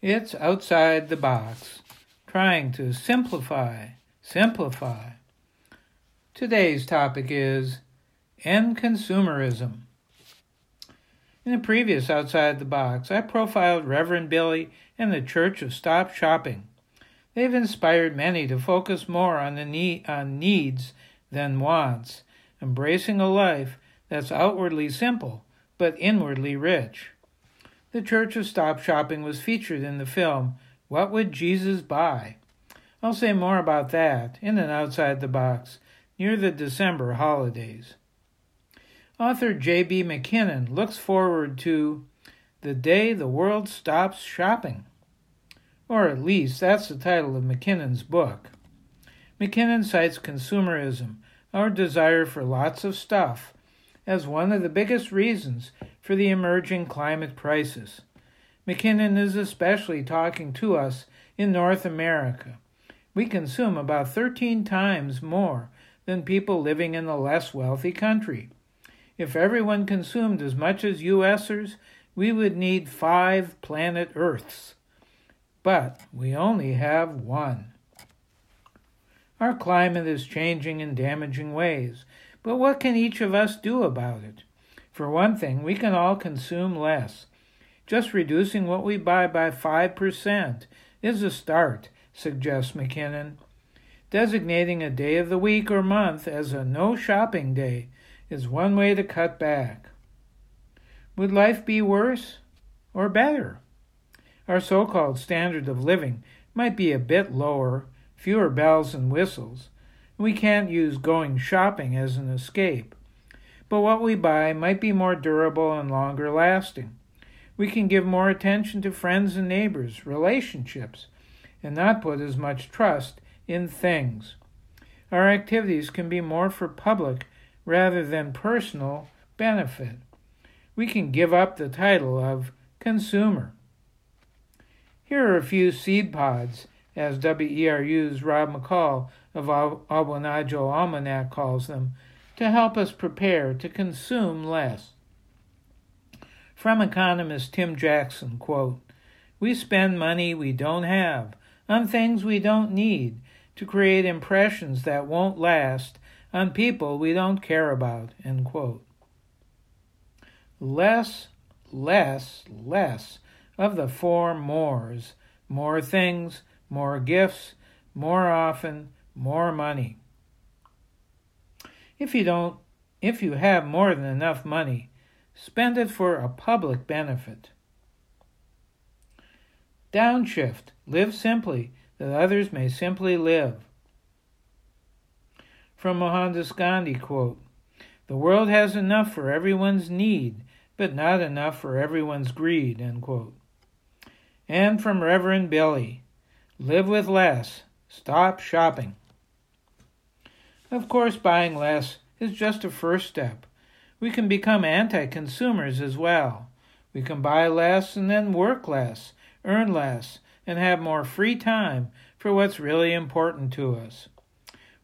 It's outside the box, trying to simplify, simplify. Today's topic is end consumerism. In the previous Outside the Box, I profiled Reverend Billy and the Church of Stop Shopping. They've inspired many to focus more on the need, on needs than wants, embracing a life that's outwardly simple but inwardly rich. The Church of Stop Shopping was featured in the film What Would Jesus Buy? I'll say more about that in and outside the box near the December holidays. Author J.B. MacKinnon looks forward to the day the world stops shopping. Or at least that's the title of MacKinnon's book. MacKinnon cites consumerism, our desire for lots of stuff, as one of the biggest reasons for the emerging climate crisis. MacKinnon is especially talking to us in North America. We consume about 13 times more than people living in a less wealthy country. If everyone consumed as much as USers, we would need five planet Earths. But we only have one. Our climate is changing in damaging ways, but what can each of us do about it? For one thing, we can all consume less. Just reducing what we buy by 5% is a start, suggests MacKinnon. Designating a day of the week or month as a no shopping day is one way to cut back. Would life be worse or better? Our so called standard of living might be a bit lower, fewer bells and whistles. We can't use going shopping as an escape but what we buy might be more durable and longer lasting. We can give more attention to friends and neighbors, relationships, and not put as much trust in things. Our activities can be more for public rather than personal benefit. We can give up the title of consumer. Here are a few seed pods, as WERU's Rob McCall of Awanadjo Almanac calls them, to help us prepare to consume less. From economist Tim Jackson, quote, We spend money we don't have on things we don't need to create impressions that won't last on people we don't care about, end quote. Less, less, less of the four mores more things, more gifts, more often, more money. If you don't if you have more than enough money, spend it for a public benefit. Downshift, live simply, that others may simply live. From Mohandas Gandhi quote, The world has enough for everyone's need, but not enough for everyone's greed, end quote. And from Reverend Billy, live with less, stop shopping. Of course, buying less is just a first step. We can become anti consumers as well. We can buy less and then work less, earn less, and have more free time for what's really important to us.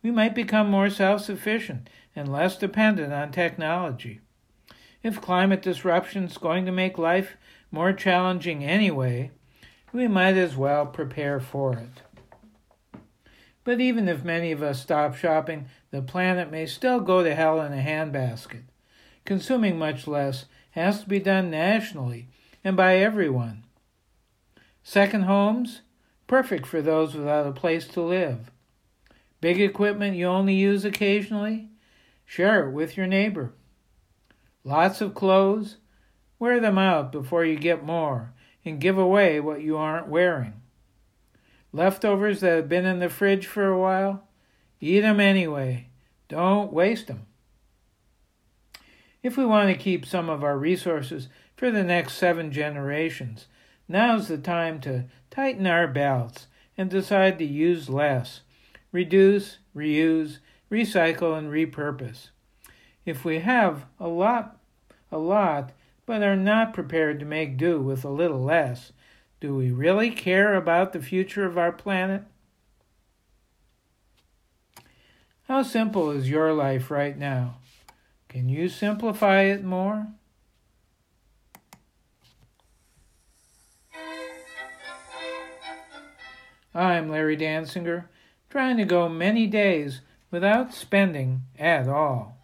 We might become more self sufficient and less dependent on technology. If climate disruption is going to make life more challenging anyway, we might as well prepare for it. But even if many of us stop shopping, the planet may still go to hell in a handbasket. Consuming much less has to be done nationally and by everyone. Second homes? Perfect for those without a place to live. Big equipment you only use occasionally? Share it with your neighbor. Lots of clothes? Wear them out before you get more and give away what you aren't wearing. Leftovers that have been in the fridge for a while, eat them anyway. Don't waste them. If we want to keep some of our resources for the next seven generations, now's the time to tighten our belts and decide to use less, reduce, reuse, recycle, and repurpose. If we have a lot, a lot, but are not prepared to make do with a little less, do we really care about the future of our planet? How simple is your life right now? Can you simplify it more? I'm Larry Dansinger, trying to go many days without spending at all.